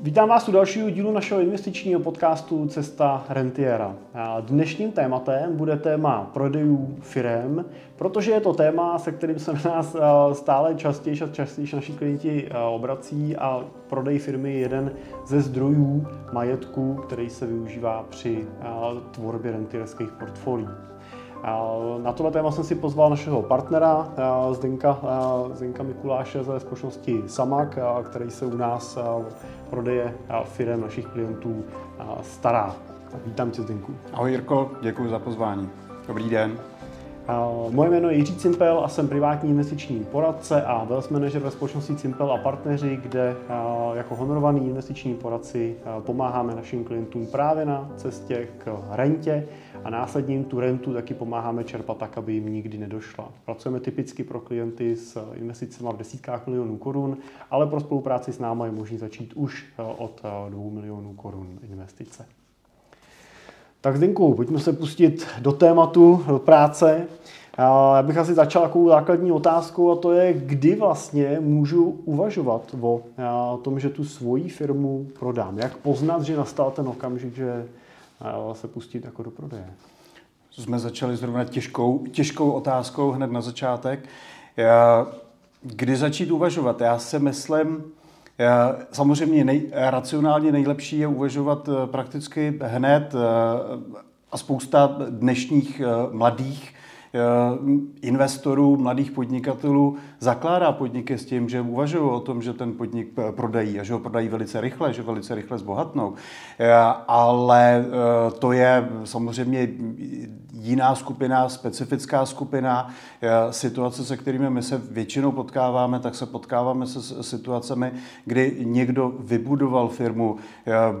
Vítám vás u dalšího dílu našeho investičního podcastu Cesta Rentiera. Dnešním tématem bude téma prodejů firem, protože je to téma, se kterým se na nás stále častěji a častěji naši klienti obrací a prodej firmy je jeden ze zdrojů majetku, který se využívá při tvorbě rentierských portfolií. Na tohle téma jsem si pozval našeho partnera Zdenka, Zdenka Mikuláše ze společnosti Samak, který se u nás prodeje firm našich klientů stará. Vítám tě Zdenku. Ahoj Jirko, děkuji za pozvání. Dobrý den. Moje jméno je Jiří Cimpel a jsem privátní investiční poradce a wealth manager ve společnosti Cimpel a partneři, kde jako honorovaný investiční poradci pomáháme našim klientům právě na cestě k rentě a následně jim tu rentu taky pomáháme čerpat tak, aby jim nikdy nedošla. Pracujeme typicky pro klienty s investicemi v desítkách milionů korun, ale pro spolupráci s námi je možné začít už od 2 milionů korun investice. Tak Zdenku, pojďme se pustit do tématu, do práce. Já bych asi začal takovou základní otázkou a to je, kdy vlastně můžu uvažovat o tom, že tu svoji firmu prodám. Jak poznat, že nastal ten okamžik, že se pustit jako do prodeje? Jsme začali zrovna těžkou, těžkou otázkou hned na začátek. Kdy začít uvažovat? Já si myslím, Samozřejmě nej, racionálně nejlepší je uvažovat eh, prakticky hned eh, a spousta dnešních eh, mladých investorů, mladých podnikatelů zakládá podniky s tím, že uvažují o tom, že ten podnik prodají a že ho prodají velice rychle, že velice rychle zbohatnou. Ale to je samozřejmě jiná skupina, specifická skupina. Situace, se kterými my se většinou potkáváme, tak se potkáváme se situacemi, kdy někdo vybudoval firmu,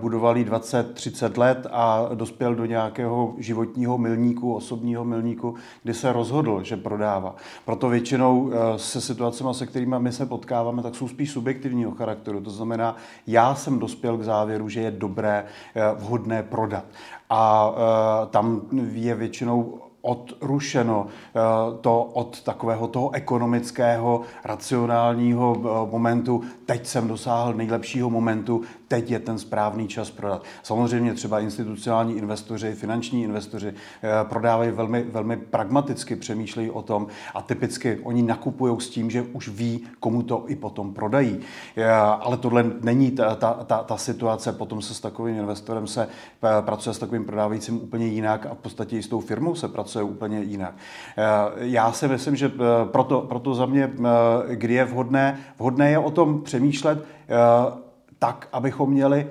budoval ji 20-30 let a dospěl do nějakého životního milníku, osobního milníku, kdy se rozhodl, že prodává. Proto většinou eh, se situacemi, se kterými my se potkáváme, tak jsou spíš subjektivního charakteru. To znamená, já jsem dospěl k závěru, že je dobré, eh, vhodné prodat. A eh, tam je většinou odrušeno eh, to od takového toho ekonomického, racionálního momentu. Teď jsem dosáhl nejlepšího momentu, teď je ten správný čas prodat. Samozřejmě třeba institucionální investoři, finanční investoři eh, prodávají velmi, velmi pragmaticky, přemýšlejí o tom a typicky oni nakupují s tím, že už ví, komu to i potom prodají. Ale tohle není ta, ta, ta, ta situace. Potom se s takovým investorem se pracuje s takovým prodávajícím úplně jinak a v podstatě i s tou firmou se pracuje úplně jinak. Eh, já si myslím, že eh, proto, proto za mě, eh, kdy je vhodné, vhodné je o tom přemýšlet tak, abychom měli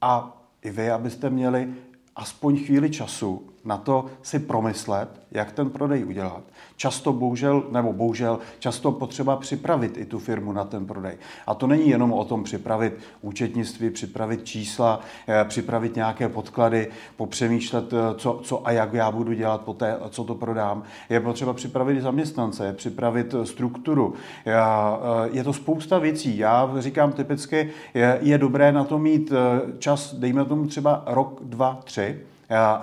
a i vy, abyste měli aspoň chvíli času na to si promyslet, jak ten prodej udělat. Často bohužel, nebo bohužel, často potřeba připravit i tu firmu na ten prodej. A to není jenom o tom připravit účetnictví, připravit čísla, eh, připravit nějaké podklady, popřemýšlet, eh, co, co a jak já budu dělat poté, co to prodám. Je potřeba připravit zaměstnance, připravit eh, strukturu. Je to spousta věcí. Já říkám typicky, je, je dobré na to mít čas, dejme tomu třeba rok, dva, tři,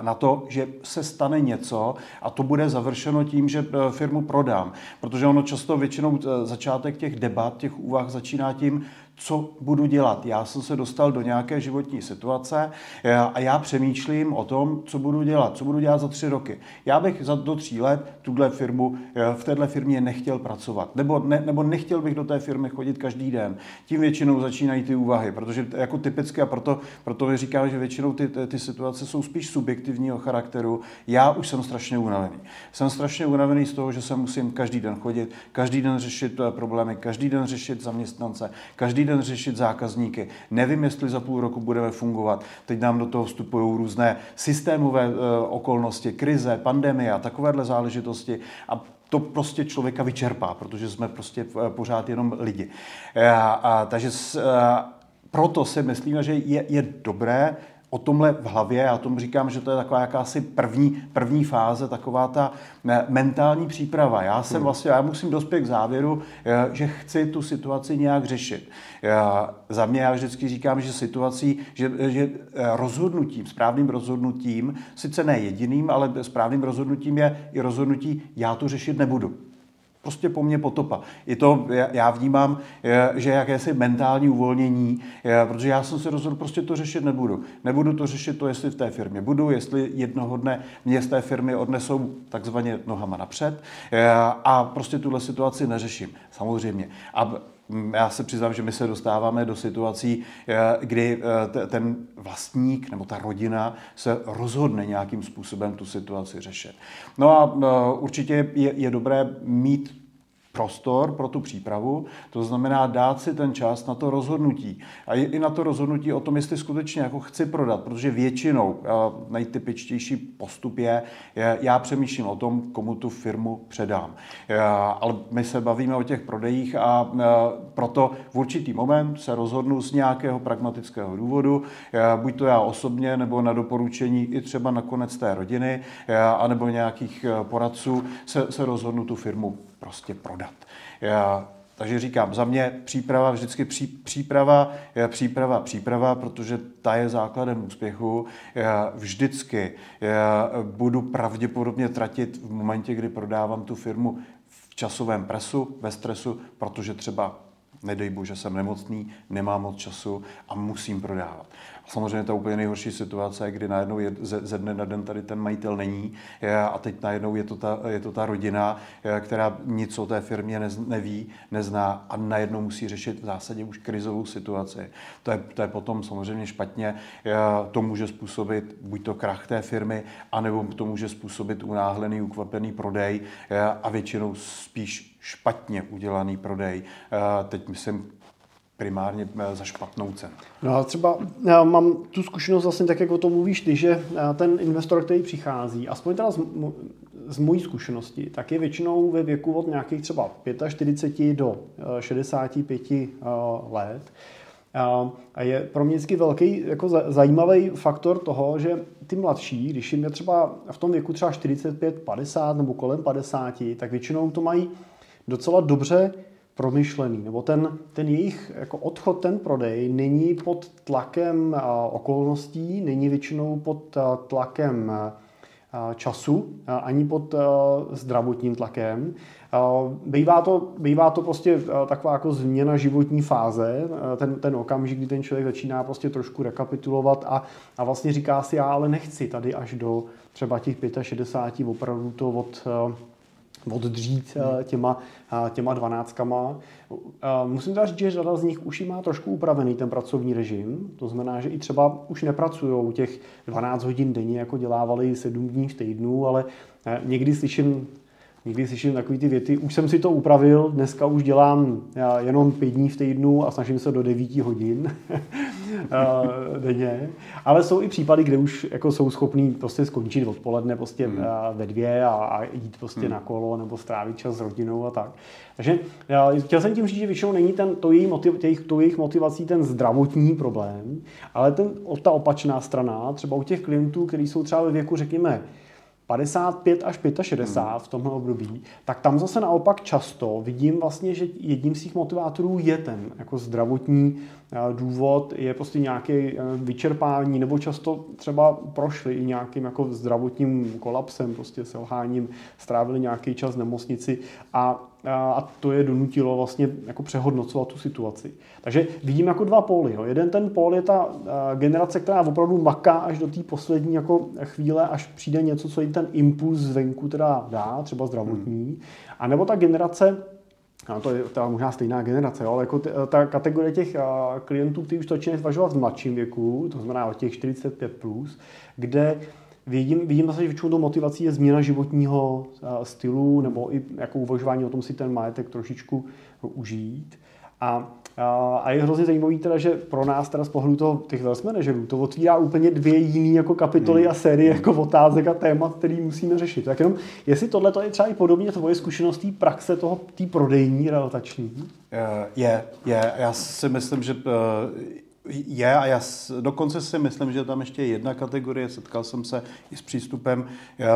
na to, že se stane něco a to bude završeno tím, že eh, firmu prodám. Protože ono často většinou eh, začátek těch debat, těch úvah začíná tím, co budu dělat. Já jsem se dostal do nějaké životní situace eh, a já přemýšlím o tom, co budu dělat, co budu dělat za tři roky. Já bych za do tří let tuhle firmu, eh, v téhle firmě nechtěl pracovat, nebo, ne, nebo nechtěl bych do té firmy chodit každý den. Tím většinou začínají ty úvahy, protože jako typicky a proto, proto říkám, že většinou ty, ty, ty situace jsou spíš subjektivního charakteru. Já už jsem strašně unavený. Jsem strašně unavený z toho, že se musím každý den chodit, každý den řešit eh, problémy, každý den řešit zaměstnance, každý den řešit zákazníky. Nevím, jestli za půl roku budeme fungovat. Teď nám do toho vstupují různé systémové uh, okolnosti, krize, pandemie a takovéhle záležitosti. A to prostě člověka vyčerpá, protože jsme prostě eh, pořád jenom lidi. A, a, takže s, a, proto si myslíme, že je, je dobré o tomhle v hlavě, já tomu říkám, že to je taková jakási první, první fáze, taková ta mentální příprava. Já jsem hmm. vlastně, já musím dospět k závěru, eh, že chci tu situaci nějak řešit. Já, za mě já vždycky říkám, že situací, že, že eh, rozhodnutím, správným rozhodnutím, sice ne jediným, ale správným rozhodnutím je i rozhodnutí, já to řešit nebudu. Prostě po mně potopa. I to já vnímám, že jakési mentální uvolnění, protože já jsem si rozhodl, prostě to řešit nebudu. Nebudu to řešit to, jestli v té firmě budu, jestli jednoho dne mě z té firmy odnesou takzvaně nohama napřed a prostě tuhle situaci neřeším. Samozřejmě. A já se přiznám, že my se dostáváme do situací, kdy ten vlastník nebo ta rodina se rozhodne nějakým způsobem tu situaci řešit. No a určitě je, je dobré mít prostor pro tu přípravu, to znamená dát si ten čas na to rozhodnutí. A i na to rozhodnutí o tom, jestli skutečně jako chci prodat, protože většinou nejtypičtější postup je, já přemýšlím o tom, komu tu firmu předám. Ale my se bavíme o těch prodejích a proto v určitý moment se rozhodnu z nějakého pragmatického důvodu, buď to já osobně, nebo na doporučení i třeba nakonec té rodiny, anebo nějakých poradců, se, se rozhodnu tu firmu prostě prodat. Já, takže říkám, za mě příprava vždycky pří, příprava, příprava, příprava, protože ta je základem úspěchu. Já vždycky já budu pravděpodobně tratit v momentě, kdy prodávám tu firmu v časovém presu, ve stresu, protože třeba nedej bože, jsem nemocný, nemám moc času a musím prodávat. A samozřejmě ta úplně nejhorší situace, kdy najednou je, ze, ze dne na den tady ten majitel není a teď najednou je to ta, je to ta rodina, která nic o té firmě nez, neví, nezná a najednou musí řešit v zásadě už krizovou situaci. To je, to je potom samozřejmě špatně. To může způsobit buď to krach té firmy, anebo to může způsobit unáhlený, ukvapený prodej a většinou spíš špatně udělaný prodej. Teď myslím primárně eh, za špatnou cenu. No a třeba já mám tu zkušenost vlastně tak, jak o tom mluvíš ty, že eh, ten investor, který přichází, aspoň teda z, z mojí zkušenosti, tak je většinou ve věku od nějakých třeba 45 do 65 eh, let. A je pro mě vždycky velký jako zajímavý faktor toho, že ty mladší, když jim je třeba v tom věku třeba 45, 50 nebo kolem 50, tak většinou to mají docela dobře promyšlený, nebo ten, ten jejich jako odchod, ten prodej není pod tlakem okolností, není většinou pod tlakem času, ani pod zdravotním tlakem. Bývá to, bývá to prostě taková jako změna životní fáze, ten, ten okamžik, kdy ten člověk začíná prostě trošku rekapitulovat a, a vlastně říká si, já ale nechci tady až do třeba těch 65 opravdu to od oddřít hmm. těma, eh, těma dvanáctkama. Eh, musím teda říct, že řada z nich už má trošku upravený ten pracovní režim. To znamená, že i třeba už nepracují těch 12 hodin denně, jako dělávali 7 dní v týdnu, ale někdy slyším Někdy slyším takový ty věty, už jsem si to upravil, dneska už dělám jenom pět dní v týdnu a snažím se do 9 hodin denně. Ale jsou i případy, kde už jako jsou schopní prostě skončit odpoledne prostě hmm. ve dvě a, a jít prostě hmm. na kolo nebo strávit čas s rodinou a tak. Takže chtěl jsem tím říct, že většinou není ten, to, její motiv, těch, to jejich motivací ten zdravotní problém, ale ten, ta opačná strana, třeba u těch klientů, kteří jsou třeba ve věku, řekněme, 55 až 65 hmm. v tomhle období, tak tam zase naopak často vidím vlastně, že jedním z těch motivátorů je ten jako zdravotní eh, důvod, je prostě nějaké eh, vyčerpání, nebo často třeba prošli i nějakým jako zdravotním kolapsem, prostě selháním, strávili nějaký čas v nemocnici a a to je donutilo vlastně jako přehodnocovat tu situaci. Takže vidím jako dva póly. Jo. Jeden ten pól je ta generace, která opravdu maká až do té poslední jako chvíle, až přijde něco, co jim ten impuls zvenku teda dá, třeba zdravotní. Hmm. A nebo ta generace, a to je ta možná stejná generace, jo, ale jako ta kategorie těch klientů, kteří už to začínají zvažovat v mladším věku, to znamená od těch 45+, plus, kde Vidím, vidím zase, že většinou motivací je změna životního stylu nebo i jako uvažování o tom si ten majetek trošičku užít. A, a, a je hrozně zajímavý teda, že pro nás teda z pohledu toho, těch wealth managerů to otvírá úplně dvě jiné jako kapitoly hmm. a série jako otázek a témat, který musíme řešit. Tak jenom, jestli tohle to je třeba i podobně tvoje zkušenosti praxe toho, té prodejní, relotační? Je, je. Já si myslím, že je a já dokonce si myslím, že tam ještě je jedna kategorie, setkal jsem se i s přístupem,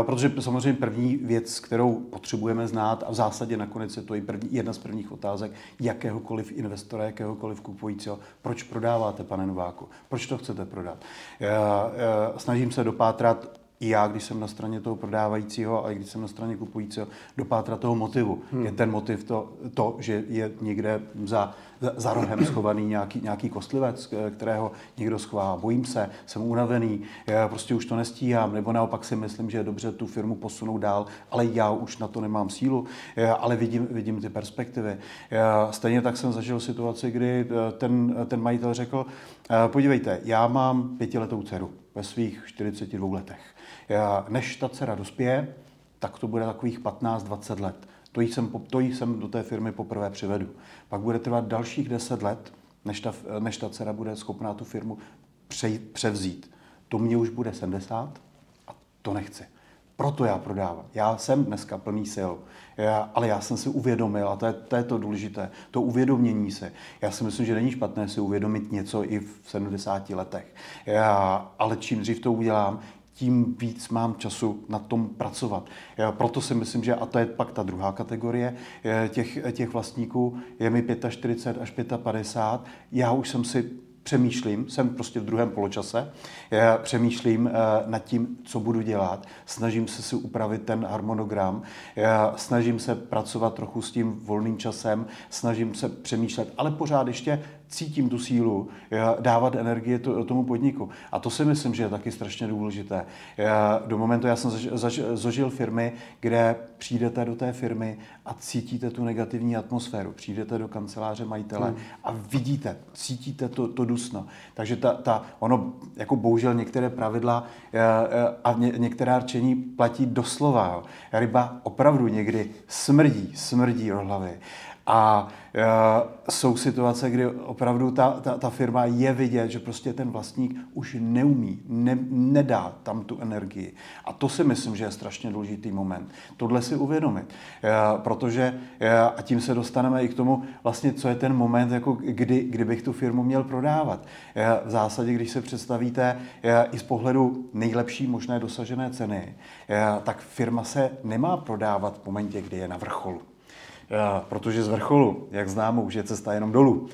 protože samozřejmě první věc, kterou potřebujeme znát a v zásadě nakonec je to i první, jedna z prvních otázek jakéhokoliv investora, jakéhokoliv kupujícího, proč prodáváte, pane Nováku, proč to chcete prodat. Já, já snažím se dopátrat i já, když jsem na straně toho prodávajícího a i když jsem na straně kupujícího, dopátrat toho motivu. Hmm. Je ten motiv to, to, že je někde za, za, rohem schovaný nějaký, nějaký kostlivec, kterého někdo schová. Bojím se, jsem unavený, já prostě už to nestíhám, nebo naopak si myslím, že je dobře tu firmu posunout dál, ale já už na to nemám sílu, ale vidím, vidím ty perspektivy. Stejně tak jsem zažil situaci, kdy eh, ten, ten majitel řekl, eh, podívejte, já mám pětiletou dceru ve svých 42 letech než ta dcera dospěje, tak to bude takových 15-20 let. To jí, jsem, to jí jsem do té firmy poprvé přivedu. Pak bude trvat dalších 10 let, než ta, než ta dcera bude schopná tu firmu pře, převzít. To mě už bude 70 a to nechci. Proto já prodávám. Já jsem dneska plný sil, já, ale já jsem si uvědomil, a to je, to je to důležité, to uvědomění se. Já si myslím, že není špatné si uvědomit něco i v 70 letech. Já, ale čím dřív to udělám, tím víc mám času na tom pracovat. Já proto si myslím, že, a to je pak ta druhá kategorie těch, těch vlastníků, je mi 45 až 55, já už jsem si přemýšlím, jsem prostě v druhém poločase, přemýšlím nad tím, co budu dělat, snažím se si upravit ten harmonogram, já snažím se pracovat trochu s tím volným časem, snažím se přemýšlet, ale pořád ještě cítím tu sílu dávat energie tomu podniku. A to si myslím, že je taky strašně důležité. Do momentu, já jsem zažil firmy, kde přijdete do té firmy a cítíte tu negativní atmosféru. Přijdete do kanceláře majitele hmm. a vidíte, cítíte to, to dusno. Takže ta, ta, ono, jako bohužel některé pravidla a ně, některá řečení platí doslova. Ryba opravdu někdy smrdí, smrdí do hlavy. A e, jsou situace, kdy opravdu ta, ta, ta firma je vidět, že prostě ten vlastník už neumí, ne, nedá tam tu energii. A to si myslím, že je strašně důležitý moment. Tohle si uvědomit. E, protože, e, a tím se dostaneme i k tomu, vlastně, co je ten moment, jako kdy, kdy bych tu firmu měl prodávat. V zásadě, když se představíte i z pohledu nejlepší možné dosažené ceny, tak firma se nemá prodávat v momentě, kdy je na vrcholu protože z vrcholu, jak známo, už je cesta jenom dolů.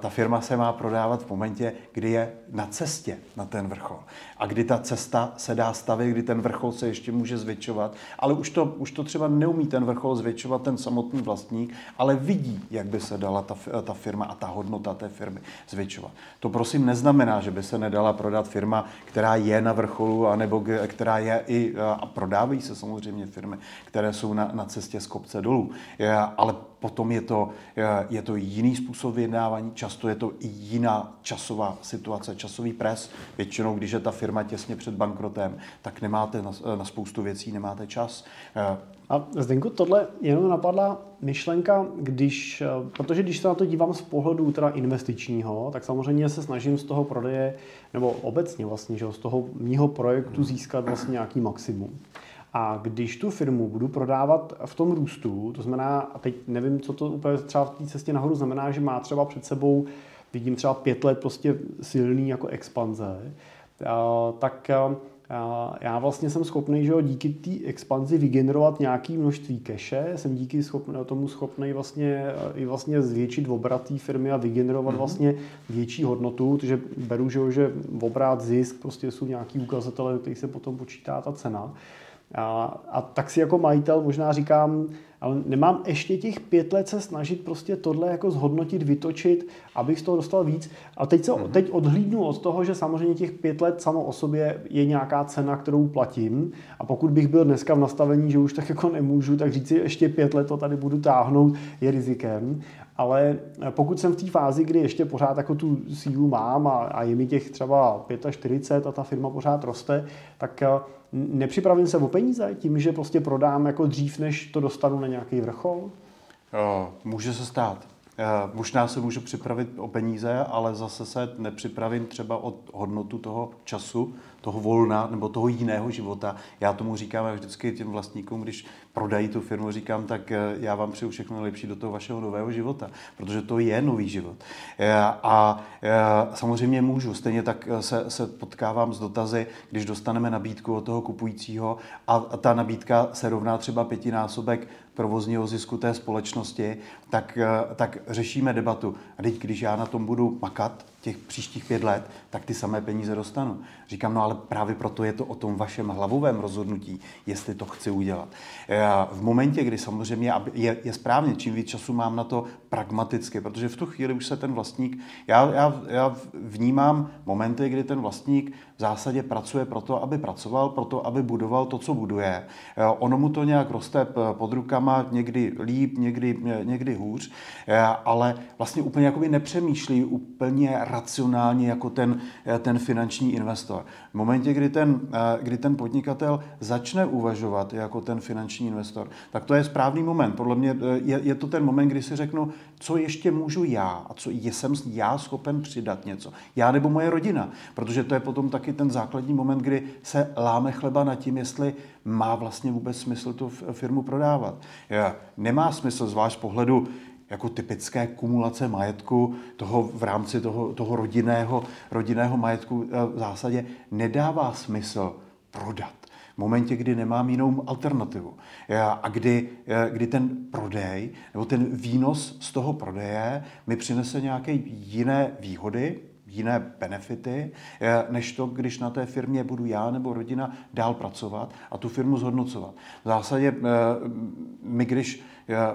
Ta firma se má prodávat v momentě, kdy je na cestě na ten vrchol. A kdy ta cesta se dá stavit, kdy ten vrchol se ještě může zvětšovat, ale už to, už to třeba neumí ten vrchol zvětšovat ten samotný vlastník, ale vidí, jak by se dala ta, ta firma a ta hodnota té firmy zvětšovat. To prosím neznamená, že by se nedala prodat firma, která je na vrcholu, anebo která je i, a prodávají se samozřejmě firmy, které jsou na, na cestě z kopce dolů. Ale potom je to, je to jiný způsob vyjednávání, často je to i jiná časová situace, časový pres. Většinou, když je ta firma těsně před bankrotem, tak nemáte na, na spoustu věcí, nemáte čas. A Zdenku, tohle jenom napadla myšlenka, když, protože když se na to dívám z pohledu teda investičního, tak samozřejmě se snažím z toho prodeje, nebo obecně vlastně, že z toho mýho projektu získat vlastně nějaký maximum. A když tu firmu budu prodávat v tom růstu, to znamená, a teď nevím, co to úplně třeba v té cestě nahoru znamená, že má třeba před sebou, vidím třeba pět let prostě silný jako expanze, tak já vlastně jsem schopný, že jo, díky té expanzi vygenerovat nějaké množství keše, jsem díky schopný, tomu schopný vlastně i vlastně zvětšit obrat té firmy a vygenerovat mm-hmm. vlastně větší hodnotu, protože beru, že, jo, že obrat, zisk, prostě jsou nějaký ukazatele, který se potom počítá ta cena. A, a tak si jako majitel možná říkám, ale nemám ještě těch pět let se snažit prostě tohle jako zhodnotit, vytočit, abych z toho dostal víc. A teď, se, mhm. teď odhlídnu od toho, že samozřejmě těch pět let samo o sobě je nějaká cena, kterou platím. A pokud bych byl dneska v nastavení, že už tak jako nemůžu, tak říct si ještě pět let to tady budu táhnout, je rizikem. Ale pokud jsem v té fázi, kdy ještě pořád jako tu sílu mám a, a je mi těch třeba 45 a ta firma pořád roste, tak nepřipravím se o peníze tím, že prostě prodám jako dřív, než to dostanu na nějaký vrchol? Může se stát. Možná se můžu připravit o peníze, ale zase se nepřipravím třeba o hodnotu toho času, toho volna nebo toho jiného života. Já tomu říkám vždycky těm vlastníkům, když prodají tu firmu, říkám, tak eh, já vám přeju všechno nejlepší do toho vašeho nového života, protože to je nový život. Eh, a eh, samozřejmě můžu, stejně tak se, se potkávám s dotazy, když dostaneme nabídku od toho kupujícího a ta nabídka se rovná třeba pětinásobek provozního zisku té společnosti, tak, tak řešíme debatu. A teď, když já na tom budu makat, těch příštích pět let, tak ty samé peníze dostanu. Říkám, no ale právě proto je to o tom vašem hlavovém rozhodnutí, jestli to chci udělat. V momentě, kdy samozřejmě je, je správně, čím víc času mám na to pragmaticky, protože v tu chvíli už se ten vlastník, já, já, já vnímám momenty, kdy ten vlastník zásadě pracuje proto, aby pracoval, proto, aby budoval to, co buduje. Ono mu to nějak roste pod rukama, někdy líp, někdy, někdy hůř, ale vlastně úplně jakoby nepřemýšlí úplně racionálně jako ten, ten finanční investor. V momentě, kdy ten, kdy ten podnikatel začne uvažovat jako ten finanční investor, tak to je správný moment. Podle mě je, je to ten moment, kdy si řeknu, co ještě můžu já a co jsem já schopen přidat něco. Já nebo moje rodina. Protože to je potom taky ten základní moment, kdy se láme chleba nad tím, jestli má vlastně vůbec smysl tu firmu prodávat. Nemá smysl, zvlášť pohledu jako typické kumulace majetku toho v rámci toho, toho rodinného, rodinného majetku eh, v zásadě nedává smysl prodat. V momentě, kdy nemám jinou alternativu. A kdy, eh, kdy ten prodej nebo ten výnos z toho prodeje mi přinese nějaké jiné výhody, jiné benefity, eh, než to, když na té firmě budu já nebo rodina dál pracovat a tu firmu zhodnocovat. V zásadě my, když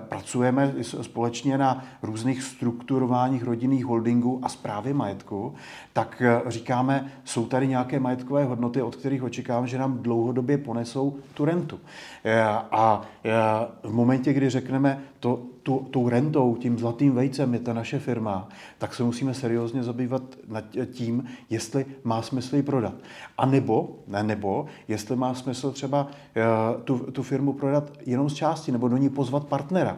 pracujeme společně na různých strukturováních rodinných holdingů a zprávy majetku, tak eh, říkáme, jsou tady nějaké majetkové hodnoty, od kterých očekáváme, že nám dlouhodobě ponesou tu rentu. Eh, a eh, v momentě, kdy řekneme, to, tu, tou rentou, tím zlatým vejcem je ta naše firma, tak se musíme seriózně zabývat nad tím, jestli má smysl ji prodat. A nebo, ne, nebo jestli má smysl třeba tu, tu firmu prodat jenom z části, nebo do ní pozvat partnera.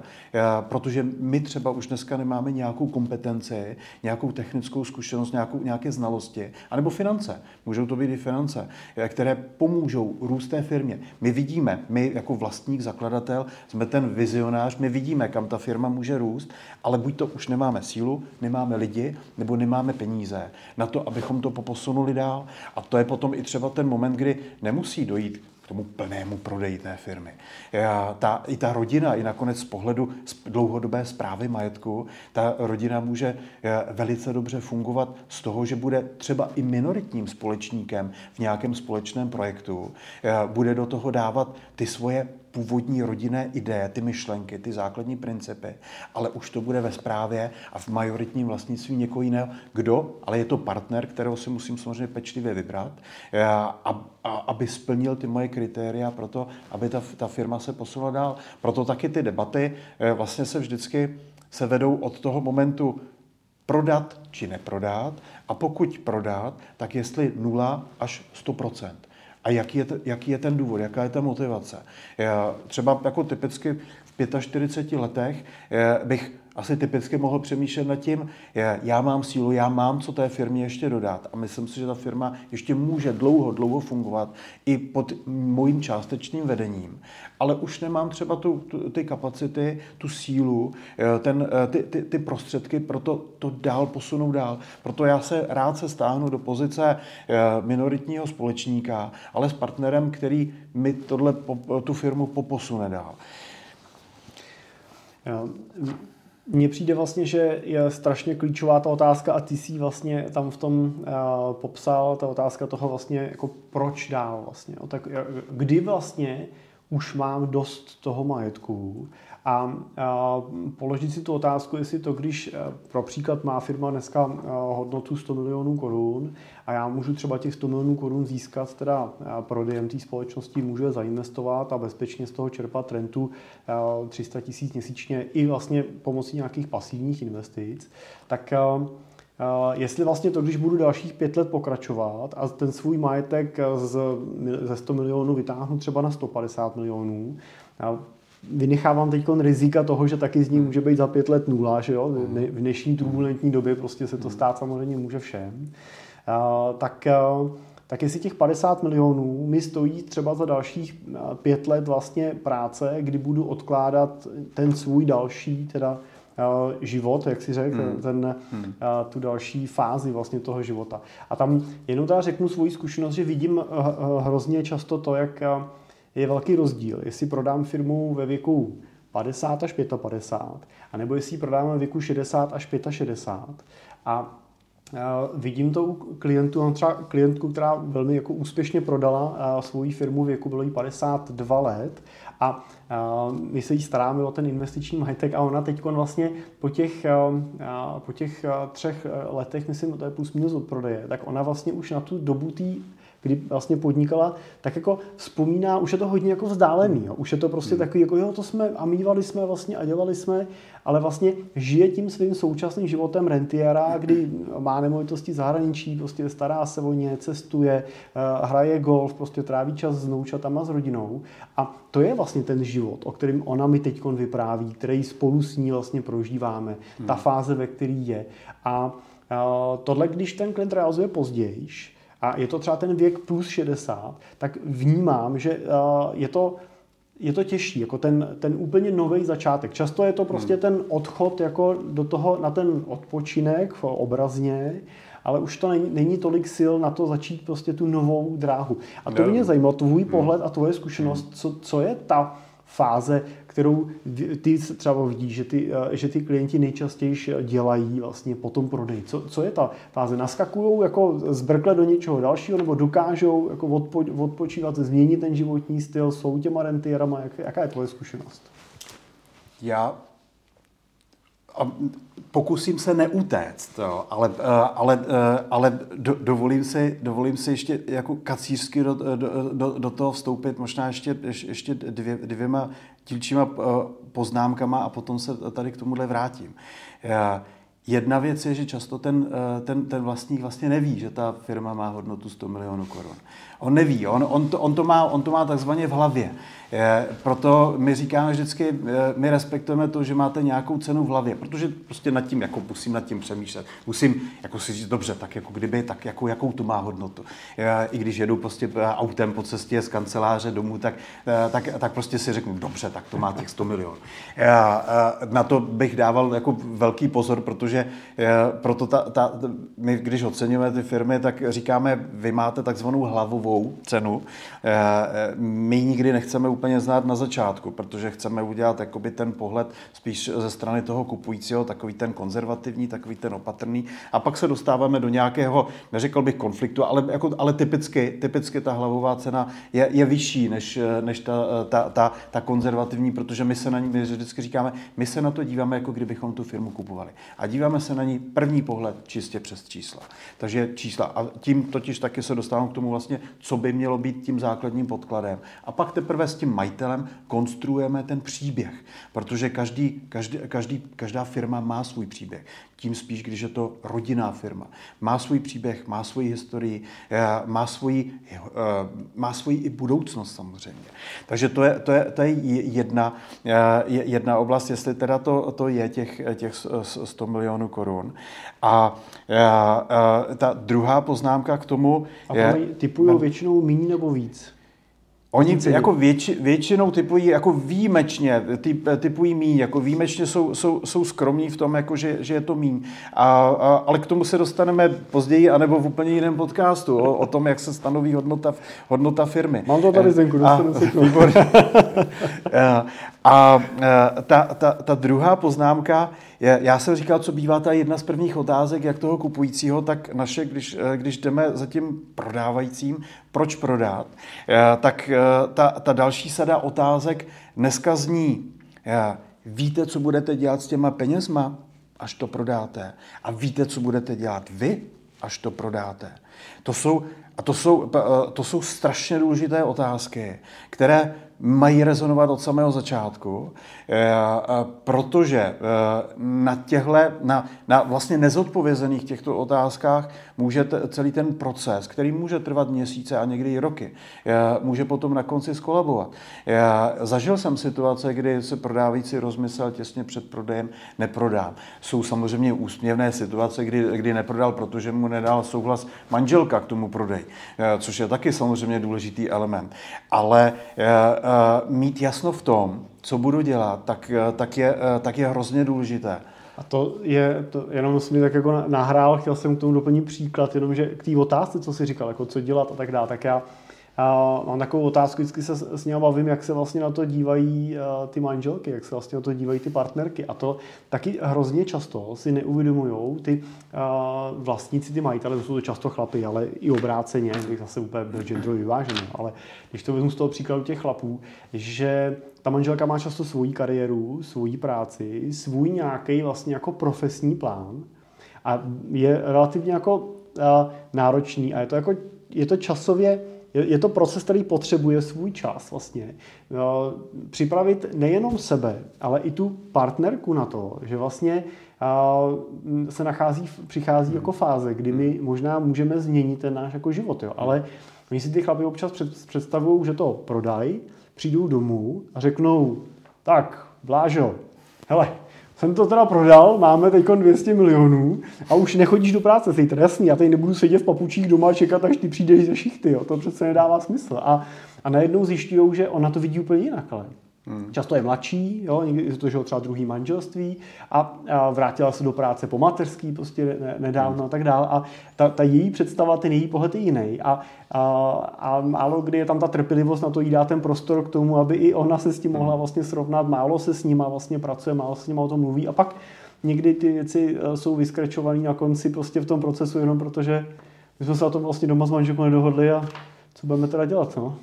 Protože my třeba už dneska nemáme nějakou kompetenci, nějakou technickou zkušenost, nějakou, nějaké znalosti, anebo finance. Můžou to být i finance, které pomůžou růst té firmě. My vidíme, my jako vlastník, zakladatel, jsme ten vizionář, my vidíme, kam ta firma může růst, ale buď to už nemáme sílu, nemáme lidi, nebo nemáme peníze na to, abychom to poposunuli dál. A to je potom i třeba ten moment, kdy nemusí dojít tomu plnému prodeji té firmy. Ta, I ta rodina, i nakonec z pohledu dlouhodobé zprávy majetku, ta rodina může eh, velice dobře fungovat z toho, že bude třeba i minoritním společníkem v nějakém společném projektu, eh, bude do toho dávat ty svoje původní rodinné ideje, ty myšlenky, ty základní principy, ale už to bude ve správě a v majoritním vlastnictví někoho jiného. Kdo? Ale je to partner, kterého si musím samozřejmě pečlivě vybrat, eh, a, a, aby splnil ty moje kritéria pro to, aby ta, ta firma se posunula dál. Proto taky ty debaty eh, vlastně se vždycky se vedou od toho momentu prodat či neprodat a pokud prodat, tak jestli 0 až 100 a jaký je, jaký je ten důvod, jaká je ta motivace. Já třeba jako typicky 45 letech eh, bych asi typicky mohl přemýšlet nad tím, já mám sílu, já mám co té firmě ještě dodat a myslím si, že ta firma ještě může dlouho, dlouho fungovat i pod mojím částečným vedením, ale už nemám třeba tu, tu, ty kapacity, tu sílu, eh, ten, eh, ty, ty, ty prostředky pro to, to dál posunout dál. Proto já se rád se stáhnu do pozice eh, minoritního společníka, ale s partnerem, který mi tohle, tu firmu poposune dál. Mně přijde vlastně, že je strašně klíčová ta otázka a ty si vlastně tam v tom uh, popsal, ta otázka toho vlastně jako proč dál vlastně. Tak kdy vlastně už mám dost toho majetku a, a položit si tu otázku, jestli to, když e, pro příklad má firma dneska e, hodnotu 100 milionů korun a já můžu třeba těch 100 milionů korun získat teda e, prodejem té společnosti, můžu je zainvestovat a bezpečně z toho čerpat rentu 300 tisíc měsíčně i vlastně pomocí nějakých pasivních investic, tak jestli vlastně to, když budu dalších pět let pokračovat a ten svůj majetek z, ze 100 milionů vytáhnu třeba na 150 milionů, vynechávám teď rizika toho, že taky z ní může být za pět let nula, že jo? V dnešní turbulentní době prostě se to stát samozřejmě může všem. Tak, tak jestli těch 50 milionů mi stojí třeba za dalších pět let vlastně práce, kdy budu odkládat ten svůj další teda život, jak si řekl, hmm. ten, hmm. tu další fázi vlastně toho života. A tam jenom teda řeknu svoji zkušenost, že vidím hrozně často to, jak je velký rozdíl, jestli prodám firmu ve věku 50 až 55, anebo jestli ji prodám ve věku 60 až 65. A Vidím to u klientů, mám třeba klientku, která velmi jako úspěšně prodala svou firmu, věku bylo jí 52 let a my se jí staráme o ten investiční majetek a ona teď vlastně po těch, po těch třech letech, myslím, to je plus minus od prodeje, tak ona vlastně už na tu dobu té kdy vlastně podnikala, tak jako vzpomíná, už je to hodně jako vzdálený, jo. už je to prostě hmm. takový, jako jo, to jsme a mývali jsme vlastně a dělali jsme, ale vlastně žije tím svým současným životem rentiera, kdy má nemovitosti zahraničí, prostě stará se o ně, cestuje, eh, hraje golf, prostě tráví čas s noučatama, s rodinou a to je vlastně ten život, o kterém ona mi teď vypráví, který spolu s ní vlastně prožíváme, ta hmm. fáze, ve které je. A tohle, když ten klient realizuje později, a je to třeba ten věk plus 60, tak vnímám, že je to je to těžší, jako ten, ten úplně nový začátek. Často je to prostě hmm. ten odchod jako do toho, na ten odpočinek obrazně, ale už to není, není tolik sil na to začít prostě tu novou dráhu. A to mě zajímalo, tvůj hmm. pohled a tvoje zkušenost, hmm. co, co je ta fáze, kterou ty třeba vidíš, že ty, eh, že ty klienti nejčastěji dělají vlastně po tom prodeji. Co, co je ta fáze? Naskakují jako zbrkle do něčeho dalšího nebo dokážou jako odpo, odpočívat, změnit ten životní styl, jsou těma rentierama? Jak, jaká je tvoje zkušenost? Já pokusím se neutéct, jo, ale, eh, ale, eh, ale do, dovolím, si, dovolím si ještě jako kacířsky do, do, do, toho vstoupit, možná ještě, ještě dvě, dvěma dílčíma eh, poznámkama a potom se tady k tomuhle vrátím. Jedna věc je, že často ten, ten, ten vlastník vlastně neví, že ta firma má hodnotu 100 milionů korun. On neví, on, on, to, on, to, má, on to má takzvaně v hlavě. Proto my říkáme vždycky, eh, my respektujeme to, že máte nějakou cenu v hlavě, protože prostě nad tím, jako musím nad tím přemýšlet. Musím jako si říct, dobře, tak jako kdyby, tak jako, jakou to má hodnotu. I když jedu prostě eh, autem po cestě z kanceláře domů, tak, eh, tak, tak prostě si řeknu, dobře, tak to má těch 100 milionů. Na to bych dával jako velký pozor, protože proto ta, ta, my, když oceňujeme ty firmy, tak říkáme, vy máte takzvanou hlavovou cenu. My nikdy nechceme úplně znát na začátku, protože chceme udělat jakoby ten pohled spíš ze strany toho kupujícího, takový ten konzervativní, takový ten opatrný. A pak se dostáváme do nějakého, neřekl bych konfliktu, ale, jako, ale typicky, typicky ta hlavová cena je, je vyšší než, než ta, ta, ta, ta konzervativní, protože my se na ní, my vždycky říkáme, my se na to díváme, jako kdybychom tu firmu kupovali. A díváme se na ní první pohled čistě přes čísla. Takže čísla. A tím totiž taky se dostávám k tomu vlastně, co by mělo být tím základním podkladem. A pak teprve s tím majitelem konstruujeme ten příběh, protože každý, každý, každý, každá firma má svůj příběh. Tím spíš, když je to rodinná firma. Má svůj příběh, má svoji historii, eh, má svoji, eh, má svoji i budoucnost samozřejmě. Takže to je, to je, to je jedna, eh, jedna oblast, jestli teda to, to je těch, těch 100 milionů korun. A ta druhá poznámka k tomu... A je, typují většinou méně nebo víc? Oni jako větši, většinou typují jako výjimečně, typ, typují míň, jako výjimečně jsou, jsou, jsou skromní v tom, jako že, že je to míň. A, a, ale k tomu se dostaneme později, anebo v úplně jiném podcastu, o, o tom, jak se stanoví hodnota, hodnota firmy. Mám to tady, Zdenku, dostanu se a, a ta, ta, ta druhá poznámka, já jsem říkal, co bývá ta jedna z prvních otázek, jak toho kupujícího, tak naše, když, když jdeme za tím prodávajícím, proč prodat, tak ta, ta další sada otázek dneska zní, víte, co budete dělat s těma penězma, až to prodáte? A víte, co budete dělat vy, až to prodáte? To jsou, a to jsou, to jsou strašně důležité otázky, které mají rezonovat od samého začátku, eh, eh, protože eh, na těchto, na, na vlastně nezodpovězených těchto otázkách může celý ten proces, který může trvat měsíce a někdy i roky, může potom na konci skolabovat. Zažil jsem situace, kdy se prodávající rozmyslel těsně před prodejem, neprodám. Jsou samozřejmě úsměvné situace, kdy, kdy neprodal, protože mu nedal souhlas manželka k tomu prodeji, což je taky samozřejmě důležitý element. Ale mít jasno v tom, co budu dělat, tak, tak, je, tak je hrozně důležité. A to je, to jenom jsem mi tak jako nahrál, chtěl jsem k tomu doplnit příklad, jenom že k té otázce, co jsi říkal, jako co dělat a tak dále, tak já a mám takovou otázku, vždycky se s ním bavím, jak se vlastně na to dívají ty manželky, jak se vlastně na to dívají ty partnerky. A to taky hrozně často si neuvědomují ty vlastníci, ty majitele, to jsou to často chlapy, ale i obráceně, bych zase úplně byl genderově vyvážený, ale když to vezmu z toho příkladu těch chlapů, že ta manželka má často svoji kariéru, svoji práci, svůj nějaký vlastně jako profesní plán a je relativně jako náročný a je to jako, je to časově je to proces, který potřebuje svůj čas vlastně. Připravit nejenom sebe, ale i tu partnerku na to, že vlastně se nachází, přichází jako fáze, kdy my možná můžeme změnit ten náš jako život. Jo. Ale oni si ty chlapi občas představují, že to prodají, přijdou domů a řeknou, tak, Blážo, hele, jsem to teda prodal, máme teď 200 milionů a už nechodíš do práce, teda jasný, já tady nebudu sedět v papučích doma a čekat, až ty přijdeš ze šichty, jo. to přece nedává smysl. A, a najednou zjišťují, že ona to vidí úplně jinak, ale Hmm. Často je mladší, jo, někdy je to že třeba druhý manželství a, a vrátila se do práce po mateřský prostě ne, nedávno hmm. a tak dále. A ta, ta její představa, ten její pohled je jiný. A, a, a málo kdy je tam ta trpělivost na to jí dá ten prostor k tomu, aby i ona se s tím mohla hmm. vlastně srovnat. Málo se s nima vlastně pracuje, málo se s nima o tom mluví. A pak někdy ty věci eh, jsou vyskrečované na konci prostě v tom procesu jenom protože my jsme se o tom vlastně doma s manželkou nedohodli a co budeme teda dělat, no?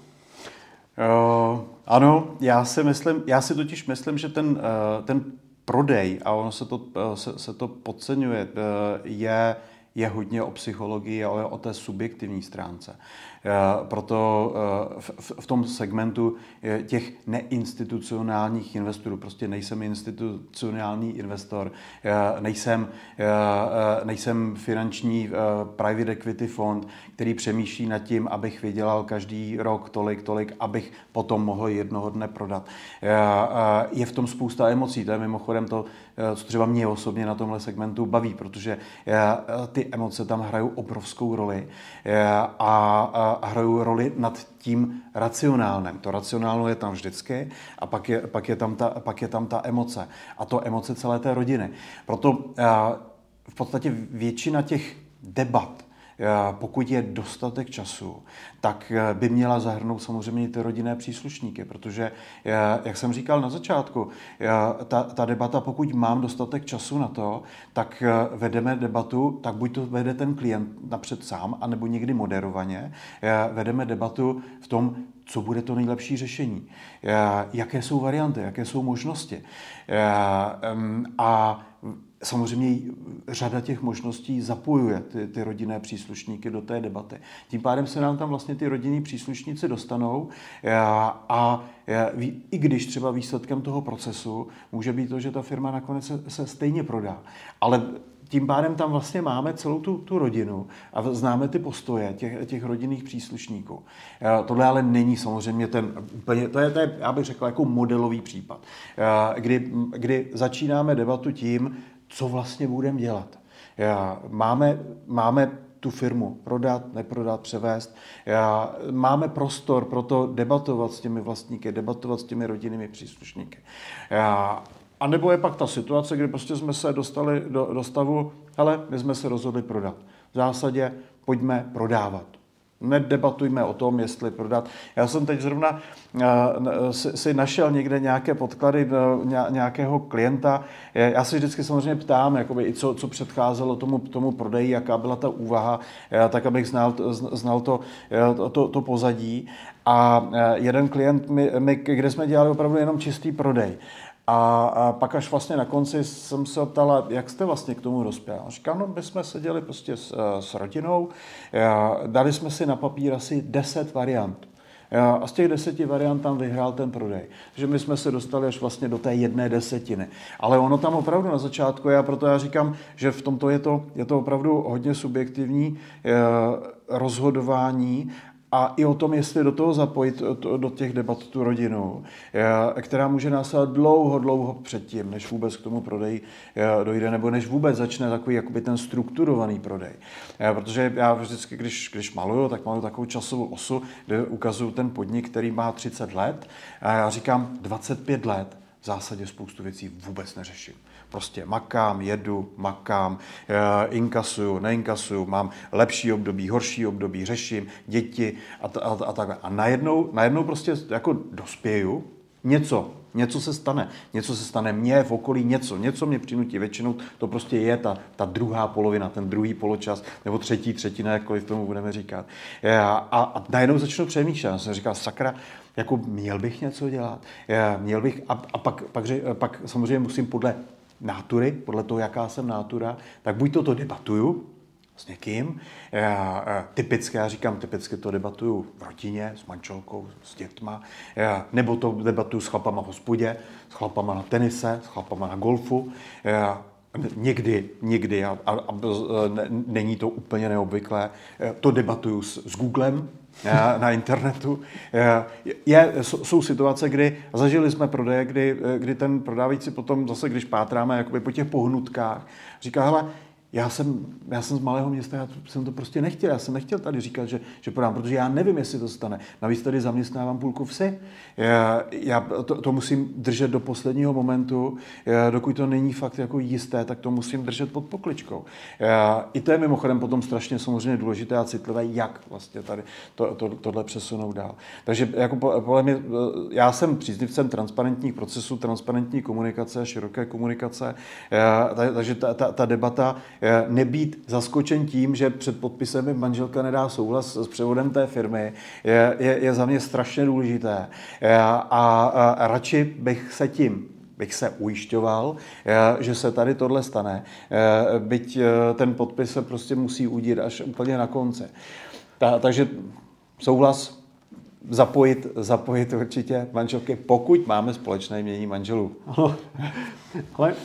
Uh, ano, já si myslím, já si totiž myslím, že ten, uh, ten prodej, a ono se to, uh, se, se to podceňuje, je, je hodně o psychologii a o, o té subjektivní stránce. Proto eh, v, tom segmentu eh, těch neinstitucionálních investorů, prostě nejsem institucionální investor, nejsem, nejsem finanční private equity fond, který přemýšlí nad tím, abych vydělal každý rok tolik, tolik, abych potom mohl jednoho dne prodat. Je v tom spousta emocí, to je mimochodem to, co třeba mě osobně na tomhle segmentu baví, protože ty emoce tam hrajou obrovskou roli. A a hrajou roli nad tím racionálním. To racionálno je tam vždycky a pak je, pak je, tam, ta, pak je tam ta emoce. A to emoce celé té rodiny. Proto v podstatě většina těch debat, Eh, pokud je dostatek času, tak eh, by měla zahrnout samozřejmě ty rodinné příslušníky, protože, eh, jak jsem říkal na začátku, ta, ta debata, pokud mám dostatek času na to, tak vedeme debatu, tak buď to vede ten klient napřed sám, anebo někdy moderovaně, vedeme debatu v tom, co bude to nejlepší řešení, jaké jsou varianty, jaké jsou možnosti. A samozřejmě řada těch možností zapojuje ty, ty rodinné příslušníky do té debaty. Tím pádem se nám tam vlastně ty rodinní příslušníci dostanou a, a i když třeba výsledkem toho procesu může být to, že ta firma nakonec se, se stejně prodá. Ale tím pádem tam vlastně máme celou tu, tu rodinu a známe ty postoje těch, těch rodinných příslušníků. Tohle ale není samozřejmě ten úplně, to je, to je, já bych řekl, jako modelový případ, kdy, kdy začínáme debatu tím, co vlastně budeme dělat. Máme, máme tu firmu prodat, neprodat, převést. Máme prostor pro to debatovat s těmi vlastníky, debatovat s těmi rodinnými příslušníky. A nebo je pak ta situace, kdy prostě jsme se dostali do, do stavu, hele, my jsme se rozhodli prodat. V zásadě pojďme prodávat nedebatujme o tom, jestli prodat. Já jsem teď zrovna uh, si našel někde nějaké podklady uh, nějakého klienta. Já se vždycky samozřejmě ptám, jakoby, i co, co předcházelo tomu, tomu prodeji, jaká byla ta úvaha, tak abych znal, znal to, to, to, to pozadí. A jeden klient, my, my, kde jsme dělali opravdu jenom čistý prodej, a, a pak až vlastně na konci jsem se optala, jak jste vlastně k tomu dospěl. On říkal, no my jsme seděli prostě s, s rodinou, dali jsme si na papír asi 10 variant. A z těch deseti variant tam vyhrál ten prodej. Takže my jsme se dostali až vlastně do té jedné desetiny. Ale ono tam opravdu na začátku, já proto já říkám, že v tomto je to, je to opravdu hodně subjektivní rozhodování a i o tom, jestli do toho zapojit, do těch debat tu rodinu, která může následovat dlouho, dlouho předtím, než vůbec k tomu prodeji dojde, nebo než vůbec začne takový jakoby ten strukturovaný prodej. Protože já vždycky, když, když maluju, tak maluju takovou časovou osu, kde ukazuju ten podnik, který má 30 let a já říkám 25 let, v zásadě spoustu věcí vůbec neřeším Prostě makám, jedu, makám, eh, inkasuju, neinkasuju, mám lepší období, horší období, řeším děti a, a, a takhle. A najednou, najednou prostě jako dospěju, něco, něco se stane, něco se stane mně v okolí, něco, něco mě přinutí většinou, to prostě je ta, ta druhá polovina, ten druhý poločas, nebo třetí třetina, jakkoliv tomu budeme říkat. A, a, a najednou začnu přemýšlet, já jsem říkal, sakra, jako měl bych něco dělat, já, měl bych, a, a pak, pak, pak samozřejmě musím podle nátury, podle toho, jaká jsem nátura, tak buď toto debatuju s někým, já, typicky, já říkám, typicky to debatuju v rodině, s manželkou, s dětma, já, nebo to debatuju s chlapama v hospodě, s chlapama na tenise, s chlapama na golfu, já, Někdy, někdy, a, a, a není to úplně neobvyklé, to debatuju s, s Googlem, na internetu. Je, jsou situace, kdy zažili jsme prodeje, kdy, kdy ten prodávající potom zase, když pátráme jakoby po těch pohnutkách, říká, hele, já jsem, já jsem z malého města, já jsem to prostě nechtěl. Já jsem nechtěl tady říkat, že, že podám, protože já nevím, jestli to stane. Navíc tady zaměstnávám půlku vsi. Já, já to, to, musím držet do posledního momentu. Já, dokud to není fakt jako jisté, tak to musím držet pod pokličkou. Já, I to je mimochodem potom strašně samozřejmě důležité a citlivé, jak vlastně tady to, to, tohle přesunout dál. Takže jako podle mě, já jsem příznivcem transparentních procesů, transparentní komunikace, široké komunikace, já, takže ta, ta, ta debata Eh, nebýt zaskočen tím, že před podpisem manželka nedá souhlas s převodem té firmy, je, je, je za mě strašně důležité. Eh, a, a, a radši bych se tím bych se ujišťoval, eh, že se tady tohle stane, byť ten podpis se prostě musí udít až úplně na konci. Ta, takže souhlas zapojit, zapojit určitě manželky, pokud máme společné mění manželů. Ale uh,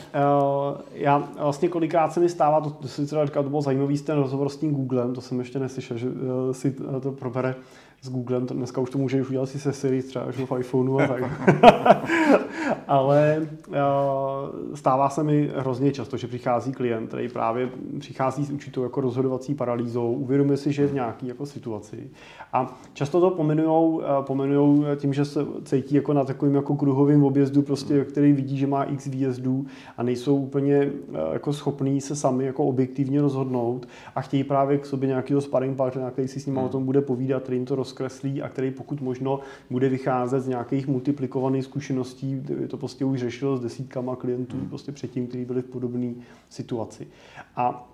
já vlastně kolikrát se mi stává, to, to říkal, to bylo zajímavý ten rozhovor s tím Googlem, to jsem ještě neslyšel, že uh, si to probere s Googlem, to dneska už to můžeš udělat si se Siri třeba už v iPhoneu a tak. Ale uh, stává se mi hrozně často, že přichází klient, který právě přichází s určitou jako rozhodovací paralýzou, uvědomuje si, že je v nějaké jako situaci. A často to pomenujou, uh, pomenujou tím, že se cítí jako na takovým jako kruhovým objezdu, prostě, který vidí, že má x výjezdů a nejsou úplně uh, jako schopní se sami jako objektivně rozhodnout a chtějí právě k sobě nějakého sparring partnera, který si s ním o tom bude povídat, který jim to rozkreslí a který pokud možno bude vycházet z nějakých multiplikovaných zkušeností, to prostě už řešil s desítkama klientů hmm. prostě předtím, kteří byli v podobné situaci. A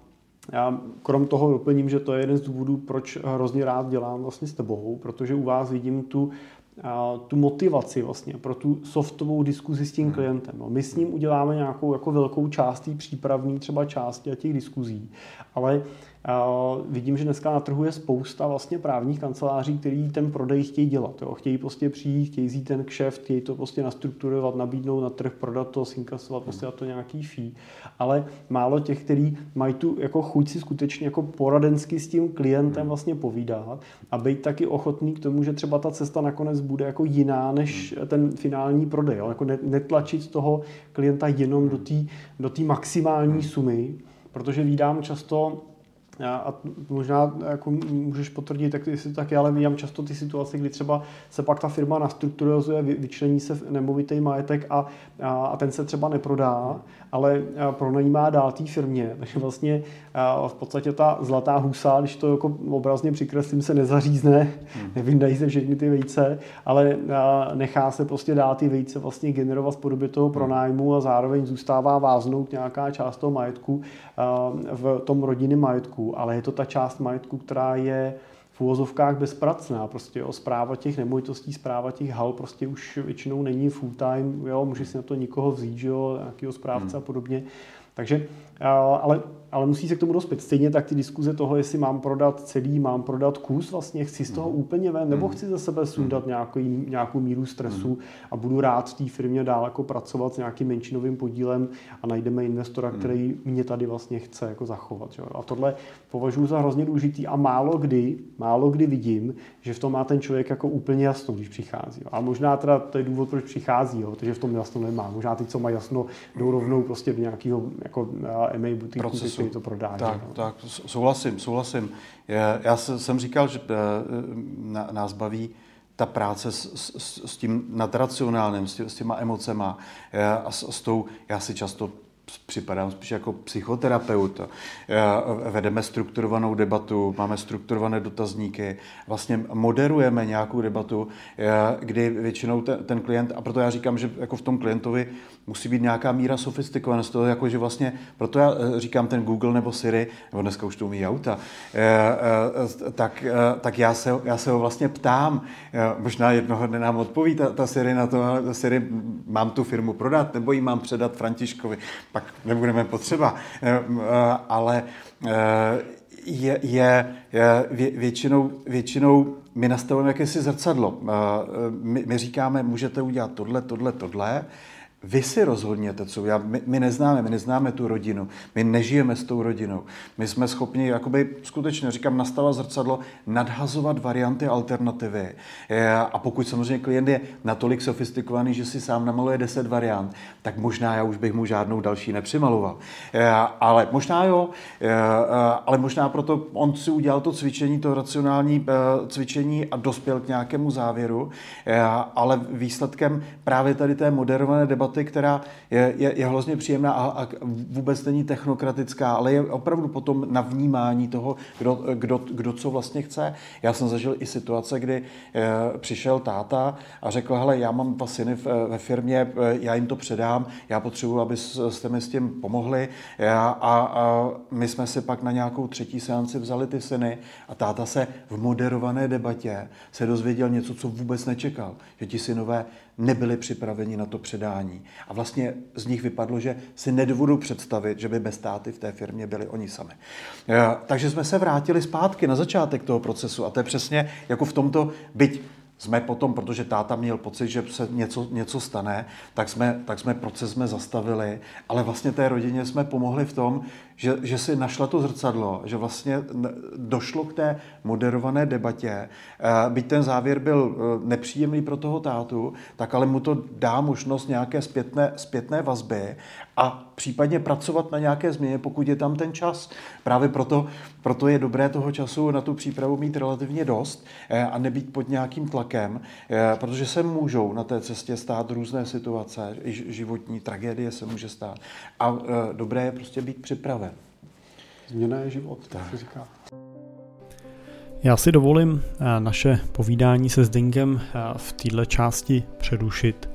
já krom toho doplním, že to je jeden z důvodů, proč hrozně rád dělám vlastně s tebou, protože u vás vidím tu tu motivaci vlastně pro tu softovou diskuzi s tím hmm. klientem. No, my s ním uděláme nějakou jako velkou část přípravný třeba části a těch diskuzí, ale vidím, že dneska na trhu je spousta vlastně právních kanceláří, který ten prodej chtějí dělat. Jo. Chtějí prostě přijít, chtějí zít ten kšeft, chtějí to prostě nastrukturovat, nabídnout na trh, prodat to, sinkasovat prostě na to nějaký fee. Ale málo těch, kteří mají tu jako chuť si skutečně jako poradensky s tím klientem vlastně povídat a být taky ochotný k tomu, že třeba ta cesta nakonec bude jako jiná než ten finální prodej. Jo. Jako netlačit toho klienta jenom do té do maximální sumy, protože vídám často a možná jako můžeš potvrdit, tak jestli to taky, ale vidím často ty situace, kdy třeba se pak ta firma nastrukturalizuje, vyčlení se nemovitý majetek a, a, a ten se třeba neprodá, ale pronajímá dál té firmě. Takže vlastně v podstatě ta zlatá husa, když to jako obrazně přikreslím, se nezařízne, hmm. nevyndají se všechny ty vejce, ale nechá se prostě dál ty vejce vlastně generovat v podobě toho pronájmu a zároveň zůstává váznout nějaká část toho majetku v tom rodinném majetku, ale je to ta část majetku, která je v úvozovkách bezpracná. Prostě jo, zpráva těch nemovitostí, zpráva těch hal prostě už většinou není full time, jo, může si na to nikoho vzít, jo, nějakého správce hmm. a podobně. Takže, ale ale musí se k tomu dospět. Stejně tak ty diskuze toho, jestli mám prodat celý, mám prodat kus, vlastně chci z toho mm. úplně ven, nebo mm. chci za sebe sundat mm. nějaký, nějakou míru stresu a budu rád v té firmě dál jako pracovat s nějakým menšinovým podílem a najdeme investora, který mě tady vlastně chce jako zachovat. Že? A tohle považuji za hrozně důležitý a málo kdy, málo kdy vidím, že v tom má ten člověk jako úplně jasno, když přichází. A možná teda to je důvod, proč přichází, jo, protože v tom jasno nemá. Možná ty, co mají jasno, jdou rovnou prostě do nějakého jako MA butiku, který to prodá. Tak, no. tak, souhlasím, souhlasím. Já jsem říkal, že eh, nás baví ta práce s, s, s tím nadracionálním, s, tě, s těma emocema a s, s tou, já si často připadám spíš jako psychoterapeut. Vedeme strukturovanou debatu, máme strukturované dotazníky, vlastně moderujeme nějakou debatu, kdy většinou ten, ten klient, a proto já říkám, že jako v tom klientovi musí být nějaká míra sofistikovanosti, toho, jako že vlastně, proto já eh, říkám ten Google nebo Siri, nebo dneska už to umí auta, eh, eh, tak, tak já, se, já se ho vlastně ptám, možná jednoho dne nám odpoví ta, ta Siri na to, Siri, mám tu firmu prodat, nebo ji mám předat Františkovi, pak nebudeme potřeba, ale je, je, je většinou, většinou my nastavujeme jakési zrcadlo. My, my říkáme, můžete udělat tohle, tohle, tohle, vy si rozhodněte, co já, my, my neznáme, my neznáme tu rodinu, my nežijeme s tou rodinou. My jsme schopni, jakoby skutečně, říkám, nastavovat zrcadlo, nadhazovat varianty, alternativy. A pokud samozřejmě klient je natolik sofistikovaný, že si sám namaluje 10 variant, tak možná já už bych mu žádnou další nepřimaloval. Ale možná jo, ale možná proto on si udělal to cvičení, to racionální eh, cvičení a dospěl k nějakému závěru, ale výsledkem právě tady té moderované debaty debaty, která je, je, je hrozně příjemná a, a vůbec není technokratická, ale je opravdu potom na vnímání toho, kdo, kdo, kdo co vlastně chce. Já jsem zažil i situace, kdy e, přišel táta a řekl, hele, já mám dva syny v, ve firmě, eh, já jim to předám, já potřebuji, abyste mi s tím pomohli. Já, a, a my jsme si pak na nějakou třetí seanci vzali ty syny a táta se v moderované debatě se dozvěděl něco, co vůbec nečekal, že ti synové nebyli připraveni na to předání. A vlastně z nich vypadlo, že si nedovodu představit, že by bez státy v té firmě byli oni sami. Eh, takže jsme se vrátili zpátky na začátek toho procesu a to je přesně jako v tomto, byť jsme potom, protože táta měl pocit, že se něco, něco stane, tak jsme, tak jsme proces jsme zastavili, ale vlastně té rodině jsme pomohli v tom, že, že si našla to zrcadlo, že vlastně došlo k té moderované debatě. Eh, byť ten závěr byl eh, nepříjemný pro toho tátu, tak ale mu to dá možnost nějaké zpětné, zpětné vazby a případně pracovat na nějaké změně, pokud je tam ten čas. Právě proto, proto je dobré toho času na tu přípravu mít relativně dost eh, a nebýt pod nějakým tlakem, protože se můžou na té cestě stát různé situace, životní tragédie se může stát. A dobré je prostě být připraven. Změna je život, tak se říká. Já si dovolím eh, naše povídání se Zdenkem eh, v této části předušit,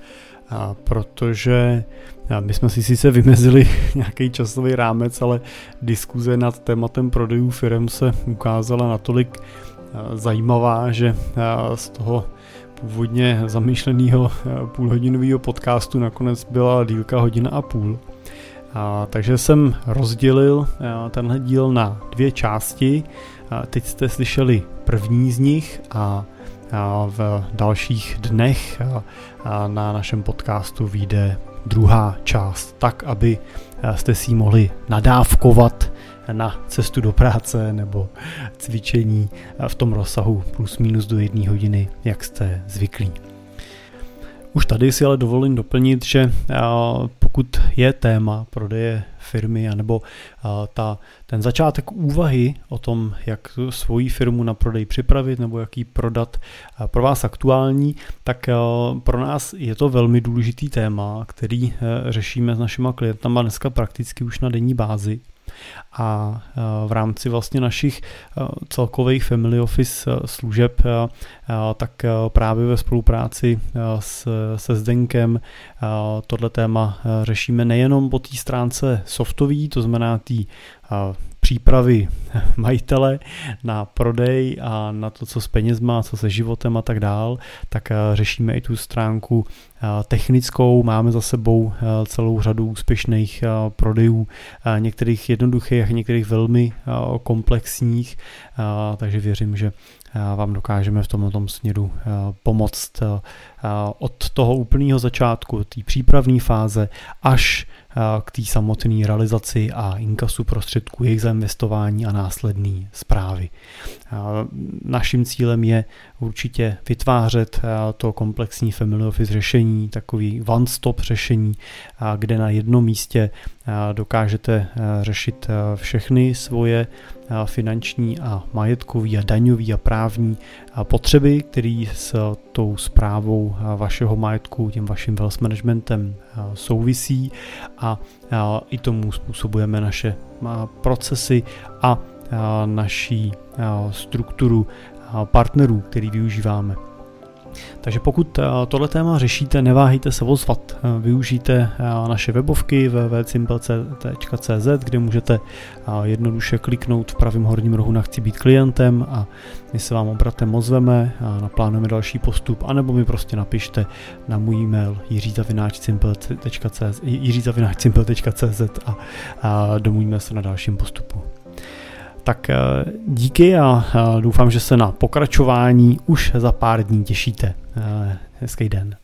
eh, protože my jsme si sice vymezili nějaký časový rámec, ale diskuze nad tématem prodejů firm se ukázala natolik zajímavá, že z toho původně zamýšleného půlhodinového podcastu nakonec byla dílka hodina a půl. A, takže jsem rozdělil a, tenhle díl na dvě části. A, teď jste slyšeli první z nich a, a v dalších dnech a, a na našem podcastu vyjde druhá část, tak aby jste si mohli nadávkovat na cestu do práce nebo cvičení v tom rozsahu plus minus do jedné hodiny, jak jste zvyklí. Už tady si ale dovolím doplnit, že pokud je téma prodeje firmy anebo ta, ten začátek úvahy o tom, jak svoji firmu na prodej připravit nebo jak ji prodat pro vás aktuální, tak pro nás je to velmi důležitý téma, který e, řešíme s našima klientama dneska prakticky už na denní bázi a e, v rámci vlastně našich e, celkových family office e, služeb, tak právě ve spolupráci s, se Zdenkem tohle téma řešíme nejenom po té stránce softový, to znamená té přípravy majitele na prodej a na to, co s penězma, co se životem a tak dál, tak řešíme i tu stránku technickou. Máme za sebou celou řadu úspěšných prodejů, některých jednoduchých, některých velmi komplexních, takže věřím, že vám dokážeme v tomto směru pomoct od toho úplného začátku, té přípravné fáze, až k té samotné realizaci a inkasu prostředků, jejich zainvestování a následné zprávy. Naším cílem je určitě vytvářet to komplexní family office řešení, takový one-stop řešení, kde na jednom místě dokážete řešit všechny svoje finanční a majetkový a daňový a právní potřeby, které s tou zprávou vašeho majetku, tím vaším wealth managementem souvisí a i tomu způsobujeme naše procesy a naší strukturu partnerů, který využíváme. Takže pokud eh, tohle téma řešíte, neváhejte se ozvat. Eh, využijte eh, naše webovky www.simple.cz, kde můžete jednoduše kliknout v pravém horním rohu na chci být klientem a my se vám obratem ozveme naplánujeme další postup, anebo mi prostě napište na můj e-mail jiřizavináčsimple.cz a domluvíme se na dalším postupu. Tak eh, díky a doufám, že se na pokračování už za pár dní těšíte. Eh, hezký den.